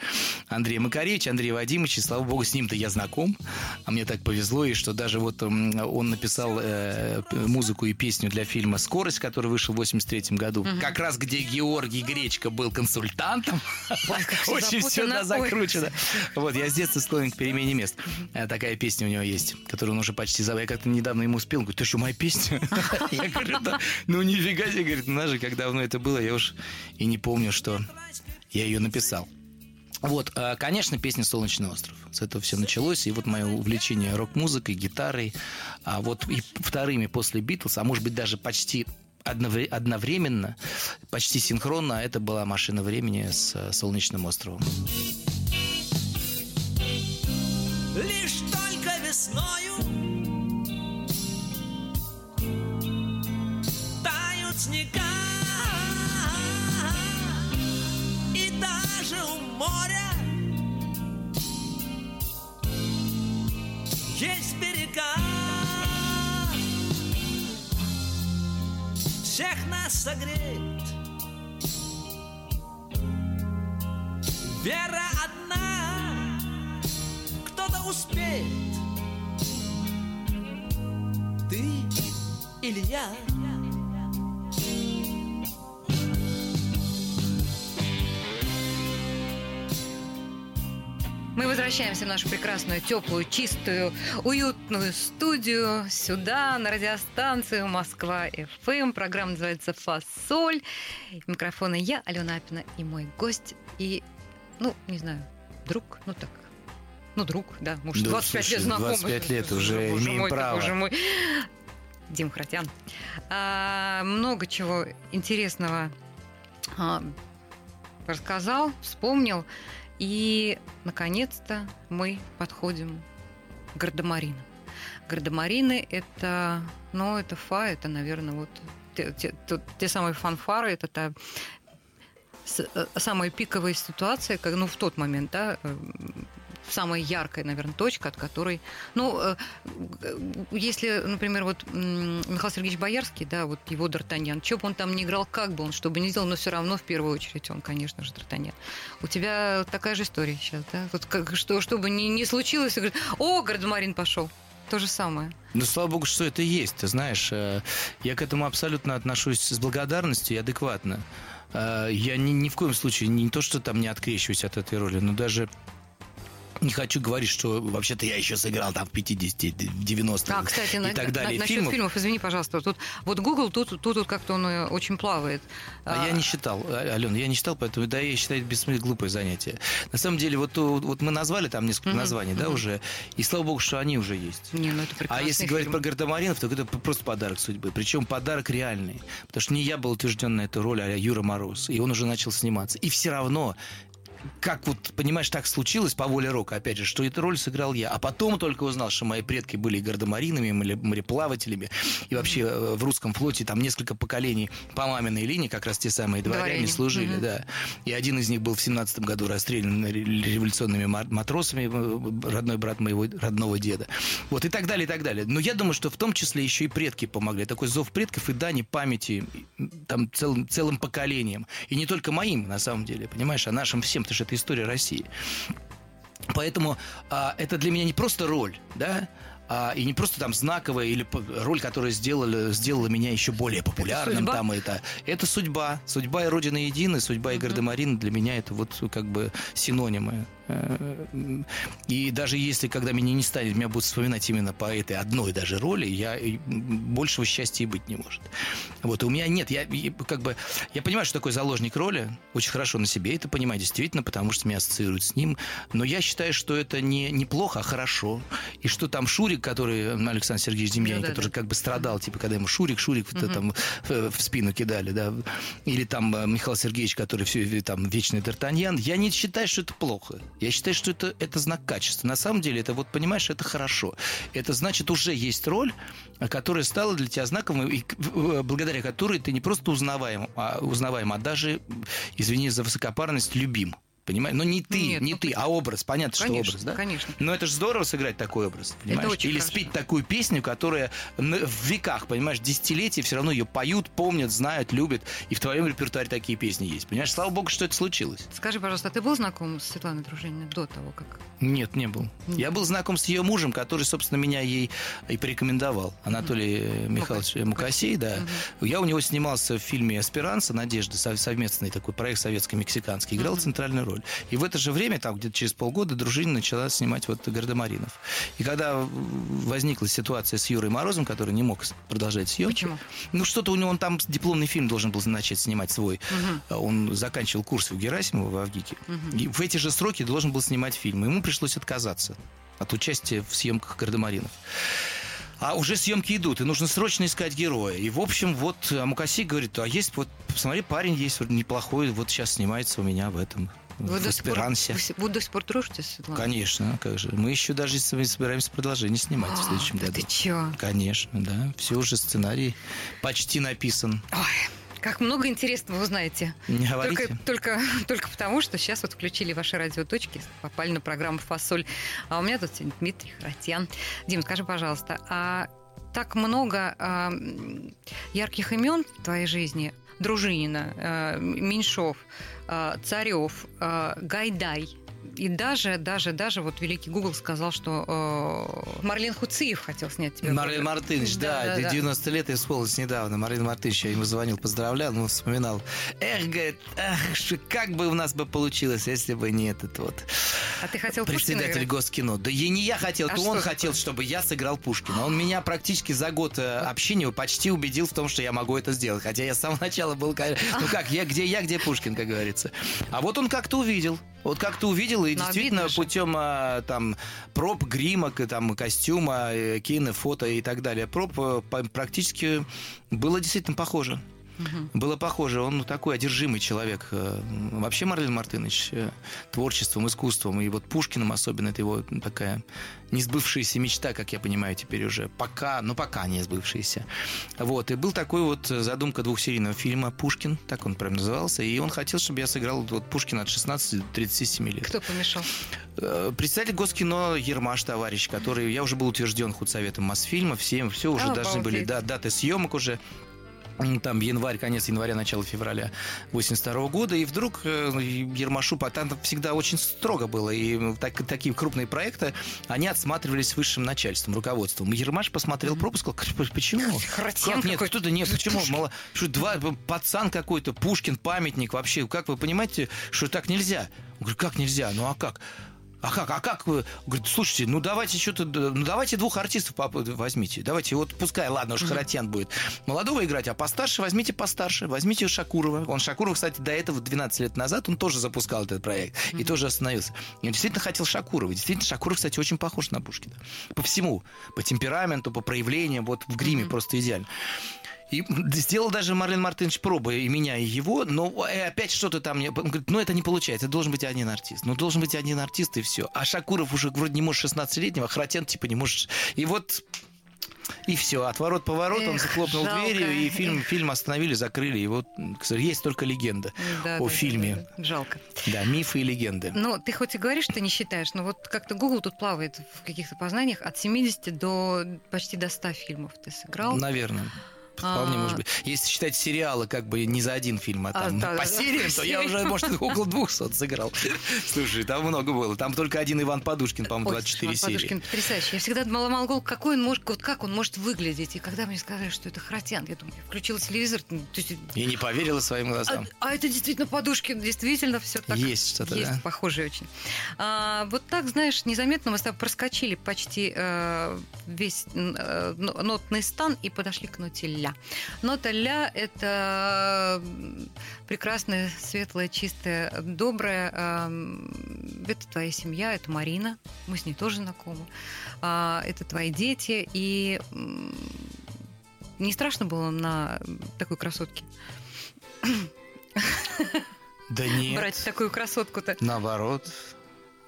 Андрей Макаревич, Андрей Вадимович, и слава богу, с ним-то я знаком. А мне так повезло, и что даже вот он написал э, музыку и песню для фильма «Скорость», который вышел в 83 году. Как раз где Георгий Гречка был консультантом. Очень все сюда закручено. Вот, я с детства склонен к перемене мест. Э, такая песня у него есть, которую он уже почти забыл. Я как-то недавно ему спел, говорю, ты что, моя песня? Я говорю, да, ну нифига себе, говорит, ну же, как давно это было, я уж и не помню, что я ее написал. Вот, а, конечно, песня «Солнечный остров». С этого все началось. И вот мое увлечение рок-музыкой, гитарой. А вот и вторыми после «Битлз», а может быть даже почти одновременно, почти синхронно, это была «Машина времени» с э, «Солнечным островом». Лишь только весною тают снега И даже у моря есть берега Всех нас согреет. Вера одна Кто-то успеет. Ты или я возвращаемся в нашу прекрасную, теплую, чистую, уютную студию сюда, на радиостанцию Москва ФМ. Программа называется «Фасоль». Микрофона я, Алена Апина, и мой гость, и, ну, не знаю, друг, ну так, ну, друг, да, может, 25 слушай, лет знакомый. 25 лет уже боже имеем мой, право. Боже мой. Дим Хратян. А, много чего интересного а, рассказал, вспомнил. И, наконец-то, мы подходим к гардемаринам. Гардемарины – это, ну, это фа, это, наверное, вот те, те, те самые фанфары, это та э, самая пиковая ситуация, как, ну, в тот момент, да, э, самая яркая, наверное, точка, от которой... Ну, э, если, например, вот Михаил Сергеевич Боярский, да, вот его Д'Артаньян, что бы он там не играл, как бы он, что бы ни сделал, но все равно в первую очередь он, конечно же, Д'Артаньян. У тебя такая же история сейчас, да? Вот как, что, что бы ни, ни случилось, говорит, о, Гардемарин пошел. То же самое. Ну, слава богу, что это есть. Ты знаешь, э, я к этому абсолютно отношусь с благодарностью и адекватно. Э, я ни, ни в коем случае не то, что там не открещиваюсь от этой роли, но даже не хочу говорить, что вообще-то я еще сыграл там в 50 в 90 А, кстати, и на, так далее. На, насчет фильмов. фильмов, извини, пожалуйста, тут вот Google, тут, тут, тут как-то он э, очень плавает. А, а я не считал, а, Алена, я не считал, поэтому да, я считаю, это бессмысленно глупое занятие. На самом деле, вот, вот мы назвали там несколько mm-hmm. названий, mm-hmm. да, уже, и слава богу, что они уже есть. Не, ну это а если фильм. говорить про Гардемаринов, то это просто подарок судьбы. Причем подарок реальный. Потому что не я был утвержден на эту роль, а Юра Мороз. И он уже начал сниматься. И все равно как вот, понимаешь, так случилось по воле рока, опять же, что эту роль сыграл я. А потом только узнал, что мои предки были гардемаринами, мореплавателями. И вообще э, в русском флоте там несколько поколений по маминой линии, как раз те самые дворяне, дворяне. служили, mm-hmm. да. И один из них был в семнадцатом году расстрелян революционными матросами, э, родной брат моего родного деда. Вот и так далее, и так далее. Но я думаю, что в том числе еще и предки помогли. Такой зов предков и дани памяти там целым, целым поколением. И не только моим, на самом деле, понимаешь, а нашим всем это же это история России. Поэтому а, это для меня не просто роль, да, а, и не просто там знаковая или роль, которая сделала, сделала меня еще более популярным. Это там это, это судьба. Судьба и Родина едины, судьба и Гардемарин для меня это вот как бы синонимы. Э, и даже если, когда меня не станет, меня будут вспоминать именно по этой одной даже роли, я большего счастья и быть не может. Вот, и у меня нет, я как бы, я понимаю, что такое заложник роли, очень хорошо на себе это понимаю, действительно, потому что меня ассоциируют с ним, но я считаю, что это не неплохо, а хорошо, и что там Шурик, который, Александр Сергеевич Демьянин, да, который да. как бы страдал, типа, когда ему Шурик, Шурик угу. там в, в спину кидали, да, или там э, Михаил Сергеевич, который все, там, вечный Д'Артаньян, я не считаю, что это плохо. Я считаю, что это, это знак качества. На самом деле, это вот, понимаешь, это хорошо. Это значит, уже есть роль, которая стала для тебя знаком, и благодаря которой ты не просто узнаваем, а, узнаваем, а даже, извини за высокопарность, любим. Понимаешь? Но не ты, Нет, не ну, ты, а образ. Понятно, конечно, что образ, да? Конечно. Но это же здорово сыграть такой образ, понимаешь? Это очень Или хорошо. спеть такую песню, которая в веках, понимаешь, десятилетия все равно ее поют, помнят, знают, любят. И в твоем репертуаре такие песни есть. Понимаешь? Слава богу, что это случилось. Скажи, пожалуйста, а ты был знаком с Светланой Дружининой до того, как... Нет, не был. Нет. Я был знаком с ее мужем, который, собственно, меня ей и порекомендовал. Анатолий mm. Михайлович Мукасей, да. Mm-hmm. Я у него снимался в фильме «Эсперанса. Надежда», совместный такой проект советско-мексиканский. Играл mm-hmm. центральную роль. И в это же время, там где-то через полгода, Дружинина начала снимать вот Гардемаринов. И когда возникла ситуация с Юрой Морозом, который не мог продолжать съемки. Почему? Ну, что-то у него, он там дипломный фильм должен был начать снимать свой. Угу. Он заканчивал курс у Герасимова в Авгике. Угу. И в эти же сроки должен был снимать фильм. Ему пришлось отказаться от участия в съемках Гардемаринов. А уже съемки идут, и нужно срочно искать героя. И, в общем, вот Мукаси говорит, а есть, вот, посмотри, парень есть неплохой, вот сейчас снимается у меня в этом вы в Эсперансе. Вы до сих пор дружите, Светлана? Конечно, как же. Мы еще даже собираемся продолжение снимать а, в следующем да году. ты чё? Конечно, да. Все уже сценарий почти написан. Ой, как много интересного узнаете. Не говорите. Только, только, только потому, что сейчас вот включили ваши радиоточки, попали на программу «Фасоль». А у меня тут сегодня Дмитрий Харатьян. Дим, скажи, пожалуйста, а так много э, ярких имен в твоей жизни? Дружинина, э, Меньшов, э, Царев, э, Гайдай – и даже, даже, даже вот великий Google сказал, что э, Марлен Хуциев хотел снять тебя. Марлен Мартынович, да, да, да 90 лет исполнилось недавно. Марлен Мартынович, я ему звонил, поздравлял, ну, вспоминал. Эх, говорит, ах, как бы у нас бы получилось, если бы не этот вот... А ты хотел Председатель Госкино. Да и не я хотел, а то он хотел, такое? чтобы я сыграл Пушкина. Он меня практически за год э, общения почти убедил в том, что я могу это сделать. Хотя я с самого начала был... Ну как, я где я, где Пушкин, как говорится. А вот он как-то увидел. Вот как-то увидел, и Но действительно путем а, там проб, гримок, там, костюма, кино, фото и так далее, проб э, практически было действительно похоже. Угу. Было похоже, он такой одержимый человек. Э, вообще Марлен Мартынович э, творчеством, искусством, и вот Пушкиным особенно, это его такая несбывшаяся мечта, как я понимаю теперь уже. Пока, ну пока не сбывшаяся. Вот, и был такой вот задумка двухсерийного фильма «Пушкин», так он прям назывался, и он хотел, чтобы я сыграл вот Пушкина от 16 до 37 лет. Кто помешал? Э, представитель Госкино Ермаш, товарищ, который, я уже был утвержден худсоветом Мосфильма, все, все уже а, должны были, да, даты съемок уже там январь, конец января, начало февраля 82 года, и вдруг э, Ермашу, там всегда очень строго было, и так, такие крупные проекты, они отсматривались высшим начальством, руководством. И Ермаш посмотрел пропуск, сказал, почему? Как нет, кто-то нет, почему? Мало, что два, пацан какой-то, Пушкин, памятник вообще, как вы понимаете, что так нельзя? Он говорит, как нельзя? Ну а как? А как, а как вы? Говорит, слушайте, ну давайте что-то, ну давайте двух артистов возьмите. Давайте, вот пускай, ладно, уж mm-hmm. Харатьян будет молодого играть, а постарше возьмите постарше. Возьмите Шакурова. Он Шакуров, кстати, до этого 12 лет назад, он тоже запускал этот проект mm-hmm. и тоже остановился. И он действительно хотел Шакурова. Действительно, Шакуров, кстати, очень похож на Пушкина. По всему. По темпераменту, по проявлениям, вот в гриме mm-hmm. просто идеально. И сделал даже Марлен Мартынович пробы и меня, и его, но и опять что-то там... Он говорит, ну это не получается, должен быть один артист. Ну должен быть один артист, и все. А Шакуров уже вроде не может 16-летнего, а типа не может... И вот и все, отворот поворот, Эх, он захлопнул жалко. дверью, и фильм, фильм остановили, закрыли. И вот есть только легенда да, о да, фильме. Да. Жалко. Да, мифы и легенды. Ну, ты хоть и говоришь, что не считаешь, но вот как-то Google тут плавает в каких-то познаниях от 70 до почти до 100 фильмов ты сыграл. Наверное. Вполне может быть. Если считать сериалы как бы не за один фильм, а, а там по сериям, то я уже, может, около 200 сыграл. Слушай, там много было. Там только один Иван Подушкин, по-моему, 24 серии. Подушкин потрясающий. Я всегда думала, Монгол, какой он может, вот как он может выглядеть. И когда мне сказали, что это Хратян, я думаю, я включила телевизор. То есть... И не поверила своим глазам. А, а это действительно Подушкин, действительно все так. Есть что-то, Есть, да? похоже очень. А, вот так, знаешь, незаметно мы с тобой проскочили почти э, весь э, нотный стан и подошли к ноте ля. Нота ля – это прекрасная, светлая, чистая, добрая. Это твоя семья, это Марина. Мы с ней тоже знакомы. А, это твои дети. И не страшно было на такой красотке? Да нет. Брать такую красотку-то. Наоборот.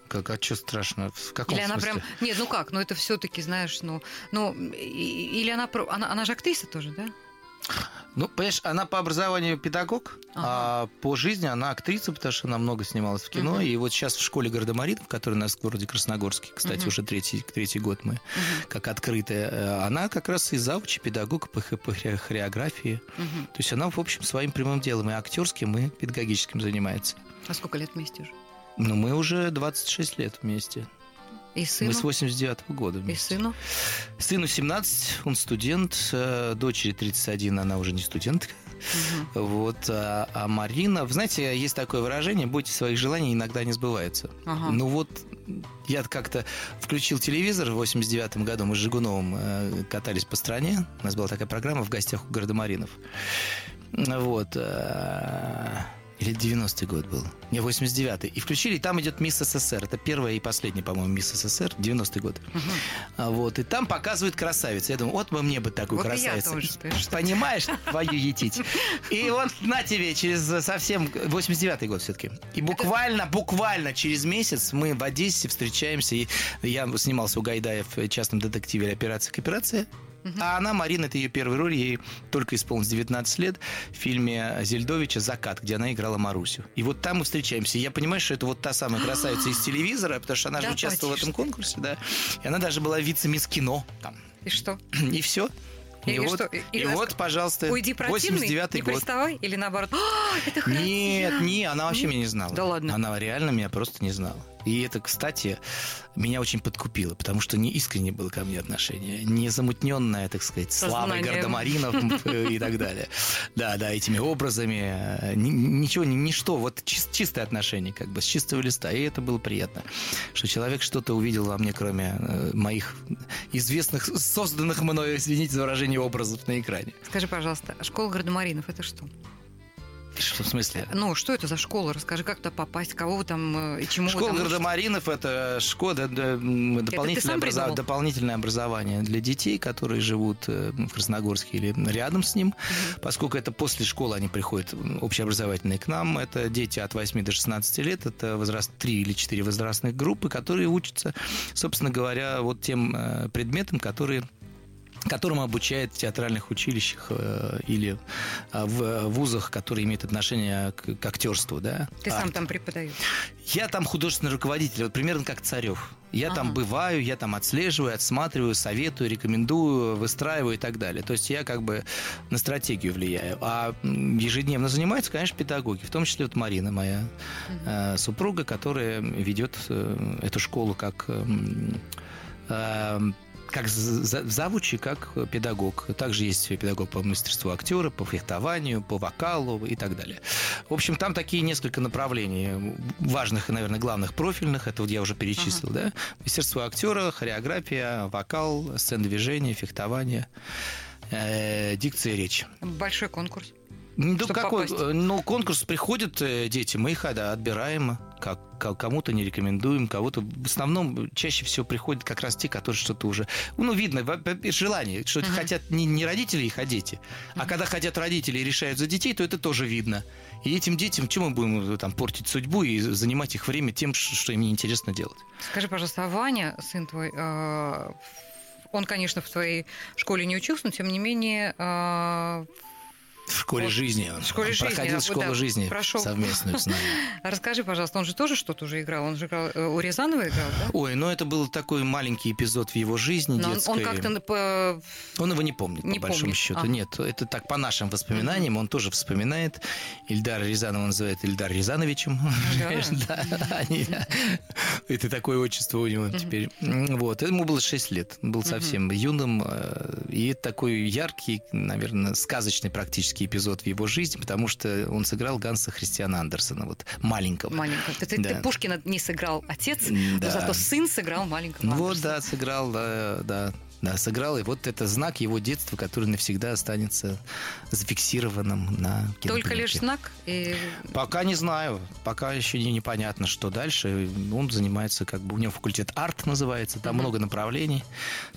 Как, а что страшно? В каком или она смысле? прям... Нет, ну как, ну это все-таки, знаешь, ну... ну или она... Она, она же актриса тоже, да? Ну, понимаешь, она по образованию педагог, ага. а по жизни она актриса, потому что она много снималась в кино. Угу. И вот сейчас в школе Гардемаринов, которая у нас в городе Красногорске, кстати, угу. уже третий, третий год мы угу. как открытая, э, она как раз и завуч, педагог по, по хореографии. Угу. То есть она, в общем, своим прямым делом и актерским, и педагогическим занимается. А сколько лет вместе уже? Ну, мы уже 26 лет вместе. И сыну? Мы с 89 -го года вместе. И сыну? Сыну 17, он студент, э, дочери 31, она уже не студентка. Угу. Вот. А, а Марина, вы знаете, есть такое выражение, бойтесь своих желаний, иногда не сбываются. Ага. Ну вот, я как-то включил телевизор в 89 году, мы с Жигуновым э, катались по стране, у нас была такая программа «В гостях у Гардемаринов». Вот. Или 90-й год был. Не, 89-й. И включили, и там идет Мисс СССР. Это первая и последняя, по-моему, Мисс СССР, 90-й год. Угу. Вот. И там показывают красавицу. Я думаю, вот бы мне бы такую вот красавицу. Тоже, Понимаешь, твою етить. И вот на тебе через совсем... 89-й год все-таки. И буквально, буквально через месяц мы в Одессе встречаемся. И я снимался у Гайдая в частном детективе «Операция к операции». А она, Марина, это ее первая роль, ей только исполнилось 19 лет в фильме Зельдовича «Закат», где она играла Марусю. И вот там мы встречаемся. Я понимаю, что это вот та самая красавица из телевизора, потому что она же участвовала в этом конкурсе, да. И она даже была вице-мисс кино там. И что? И все. И, и, вот, что, и, и вот, пожалуйста, Уйди 89-й год. приставай, или наоборот, «А, это Нет, не, она вообще Нет? меня не знала. Да ладно. Она реально меня просто не знала. И это, кстати, меня очень подкупило, потому что не искренне было ко мне отношение, не замутненное, так сказать, славой Гардемаринов и так далее. Да, да, этими образами. Ничего, ничто, вот чистое отношение, как бы, с чистого листа. И это было приятно, что человек что-то увидел во мне, кроме э, моих известных, созданных мною, извините за выражение, образов на экране. Скажи, пожалуйста, школа Гардемаринов – это что? Что в смысле? Ну, что это за школа? Расскажи, как туда попасть, кого вы там э, и чему Школа вы там Гардемаринов – это школа, дополнительное, образов... дополнительное образование для детей, которые живут э, в Красногорске или рядом с ним. Угу. Поскольку это после школы они приходят общеобразовательные к нам. Это дети от 8 до 16 лет. Это возраст 3 или 4 возрастных группы, которые учатся, собственно говоря, вот тем э, предметам, которые которому обучают в театральных училищах э, или э, в вузах, которые имеют отношение к, к актерству, да. Ты Арт. сам там преподаешь? Я там художественный руководитель, вот примерно как Царев. Я ага. там бываю, я там отслеживаю, отсматриваю, советую, рекомендую, выстраиваю и так далее. То есть я как бы на стратегию влияю. А ежедневно занимаются, конечно, педагоги, в том числе вот Марина, моя угу. э, супруга, которая ведет э, эту школу как э, как завучи, как педагог. Также есть педагог по мастерству актера, по фехтованию, по вокалу и так далее. В общем, там такие несколько направлений важных и, наверное, главных профильных. Это вот я уже перечислил, ага. да? Мастерство актера, хореография, вокал, сцен движения, фехтование, э, дикция речь. Большой конкурс. Ну, какой? Попасть? Ну, конкурс приходят э, дети, мы их да, отбираем, как, кому-то не рекомендуем, кого-то. В основном чаще всего приходят как раз те, которые что-то уже. Ну, видно, желание, что uh-huh. хотят не, не родители их, а дети. Uh-huh. А когда хотят родители и решают за детей, то это тоже видно. И этим детям, чем мы будем э, там портить судьбу и занимать их время тем, что им неинтересно делать? Скажи, пожалуйста, а Ваня, сын твой, э, он, конечно, в твоей школе не учился, но тем не менее в школе вот. жизни. В школе он жизни. проходил школу да, жизни прошел. совместную с нами. Расскажи, пожалуйста, он же тоже что-то уже играл? Он же играл, э, у Рязанова играл, да? Ой, ну это был такой маленький эпизод в его жизни Но детской. Он, как-то... Он его не помнит, не по большому помнит. счету. А. Нет, это так по нашим воспоминаниям. Он тоже вспоминает. Ильдар Рязанова называет Ильдар Рязановичем. Да. Это такое отчество у него теперь. Вот. Ему было 6 лет. Был совсем юным. Э, и такой яркий, наверное, сказочный практически драматический эпизод в его жизни, потому что он сыграл Ганса Христиана Андерсона, вот маленького. Маленького. Ты, да. ты Пушкина не сыграл отец, да. но зато сын сыграл маленького Вот, Андерсона. да, сыграл, да, да. Да, сыграл, и вот это знак его детства, который навсегда останется зафиксированным на Только лишь знак? И... Пока не знаю, пока еще не, непонятно, что дальше. Он занимается, как бы, у него факультет арт называется, там uh-huh. много направлений.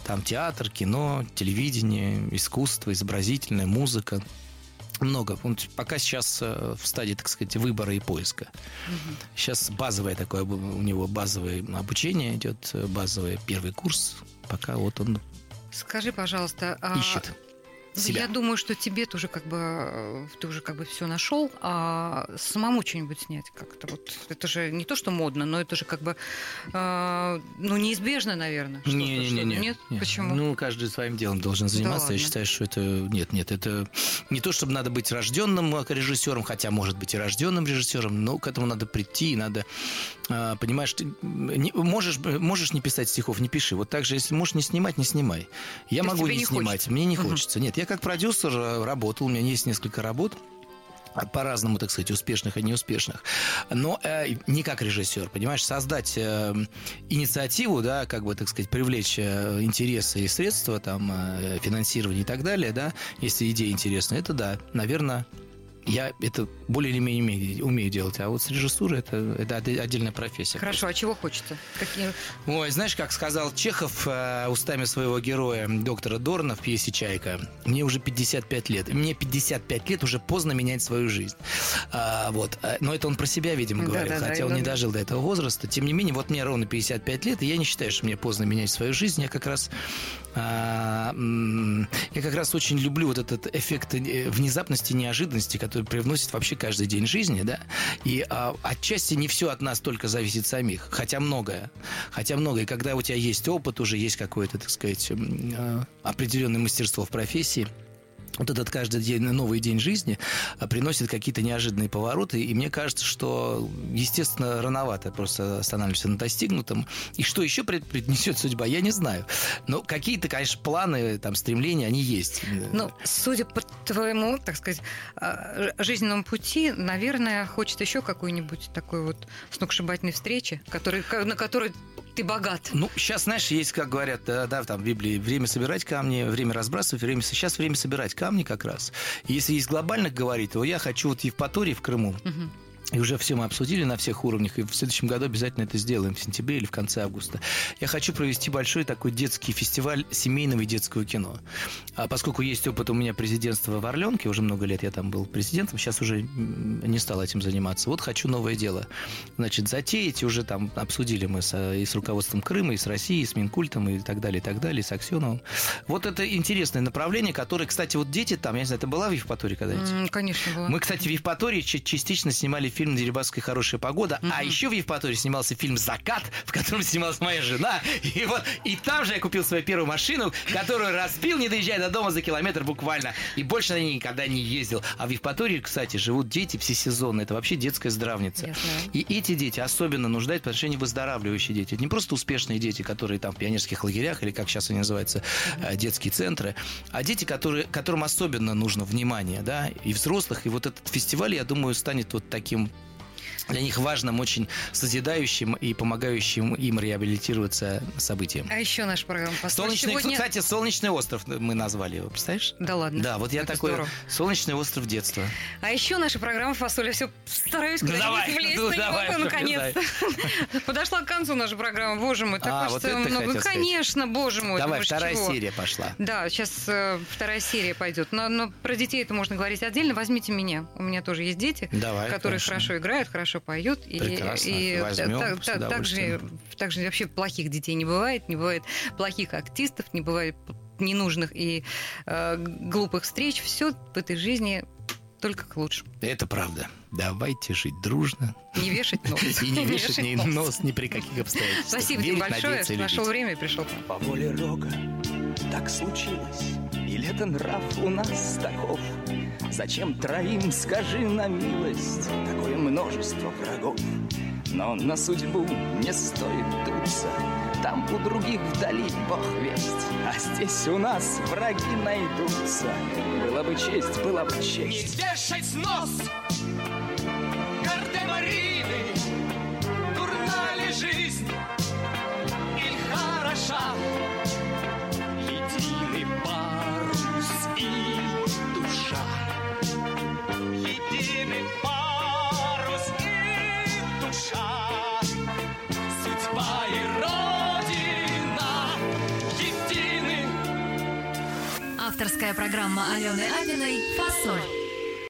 Там театр, кино, телевидение, искусство, изобразительная музыка много. Он пока сейчас э, в стадии, так сказать, выбора и поиска. Угу. Сейчас базовое такое у него базовое обучение идет, э, базовый первый курс. Пока вот он Скажи, пожалуйста, а ищет себя. Я думаю, что тебе тоже как бы э, ты уже как бы все нашел, а самому что-нибудь снять как-то вот это же не то, что модно, но это же как бы э, ну неизбежно, наверное. Не, не, не, не, нет? нет, почему? Ну каждый своим делом должен заниматься. Да Я считаю, что это нет, нет, это не то, чтобы надо быть рожденным режиссером, хотя может быть и рожденным режиссером, но к этому надо прийти, и надо э, понимаешь, ты не, можешь можешь не писать стихов, не пиши. Вот так же, если можешь не снимать, не снимай. Я то могу не, не снимать, хочется. мне не хочется. Нет, я как продюсер э, работал, у меня есть несколько работ по-разному, так сказать, успешных и неуспешных. Но э, не как режиссер, понимаешь, создать э, инициативу, да, как бы, так сказать, привлечь э, интересы и средства, там, э, финансирование и так далее, да, если идея интересная, это да, наверное, я это более или менее умею, делать. А вот с режиссурой это, это отдельная профессия. Хорошо, а чего хочется? Какие... Ой, знаешь, как сказал Чехов э, устами своего героя, доктора Дорна в пьесе «Чайка», мне уже 55 лет. Мне 55 лет уже поздно менять свою жизнь. А, вот. А, но это он про себя, видимо, говорил, да, да, хотя да, он не дожил до этого возраста. Тем не менее, вот мне ровно 55 лет, и я не считаю, что мне поздно менять свою жизнь. Я как раз, а, я как раз очень люблю вот этот эффект э, внезапности, неожиданности, который привносит вообще каждый день жизни, да, и а, отчасти не все от нас только зависит самих, хотя многое, хотя многое, когда у тебя есть опыт, уже есть какое-то, так сказать, а, определенное мастерство в профессии, вот этот каждый день, новый день жизни а, приносит какие-то неожиданные повороты, и мне кажется, что, естественно, рановато просто останавливаемся на достигнутом. И что еще преднесет судьба, я не знаю. Но какие-то, конечно, планы, там, стремления, они есть. Ну, судя по твоему, так сказать, а, жизненному пути, наверное, хочет еще какой-нибудь такой вот сногсшибательной встречи, который, на которой ты богат. Ну, сейчас, знаешь, есть, как говорят, да, да, там в Библии, время собирать камни, время разбрасывать, время... Сейчас время собирать камни как раз. Если есть глобальных говорить, то я хочу вот Евпатории в Крыму. Угу и уже все мы обсудили на всех уровнях, и в следующем году обязательно это сделаем, в сентябре или в конце августа. Я хочу провести большой такой детский фестиваль семейного и детского кино. А поскольку есть опыт у меня президентства в Орленке, уже много лет я там был президентом, сейчас уже не стал этим заниматься. Вот хочу новое дело. Значит, затеять, уже там обсудили мы с, и с руководством Крыма, и с Россией, и с Минкультом, и так далее, и так далее, и с Аксеновым. Вот это интересное направление, которое, кстати, вот дети там, я не знаю, ты была в Евпатории когда-нибудь? Конечно, была. Мы, кстати, в Евпатории частично снимали фильм «Дерибасская хорошая погода», mm-hmm. а еще в Евпатории снимался фильм «Закат», в котором снималась моя жена. И вот и там же я купил свою первую машину, которую разбил, не доезжая до дома за километр буквально. И больше на ней никогда не ездил. А в Евпатории, кстати, живут дети всесезонные. Это вообще детская здравница. И эти дети особенно нуждаются в отношении выздоравливающие дети. Это не просто успешные дети, которые там в пионерских лагерях, или как сейчас они называются, mm-hmm. детские центры, а дети, которые, которым особенно нужно внимание, да, и взрослых. И вот этот фестиваль, я думаю, станет вот таким для них важным, очень созидающим и помогающим им реабилитироваться событием. А еще наша программа Солнечный, сегодня... Кстати, Солнечный остров мы назвали его, представляешь? Да ладно. Да, вот я такой здорово. Солнечный остров детства. А еще наша программа «Фасоля». Все стараюсь ну, давай, влезть ну, на давай, него, наконец. Подошла к концу наша программа, боже мой. Так а, вот это много. Конечно, боже мой. Давай, вторая чего? серия пошла. Да, сейчас э, вторая серия пойдет. Но, но про детей это можно говорить отдельно. Возьмите меня. У меня тоже есть дети, давай, которые хорошо. хорошо играют, хорошо хорошо поют. Прекрасно. И, и Возьмем, так, так, также, также вообще плохих детей не бывает, не бывает плохих артистов, не бывает ненужных и э, глупых встреч. Все в этой жизни только к лучшему. Это правда. Давайте жить дружно. Не вешать нос. И не вешать ни нос ни при каких обстоятельствах. Спасибо тебе большое, что нашел время и пришел. По воле Рога так случилось, или это нрав у нас таков? Зачем троим, скажи на милость, такое множество врагов? Но на судьбу не стоит дуться, там у других вдали бог весть, а здесь у нас враги найдутся. Была бы честь, была бы честь. Не вешать нос, гардемарины, дурна ли жизнь Авторская программа Алены Абиной «Фасоль».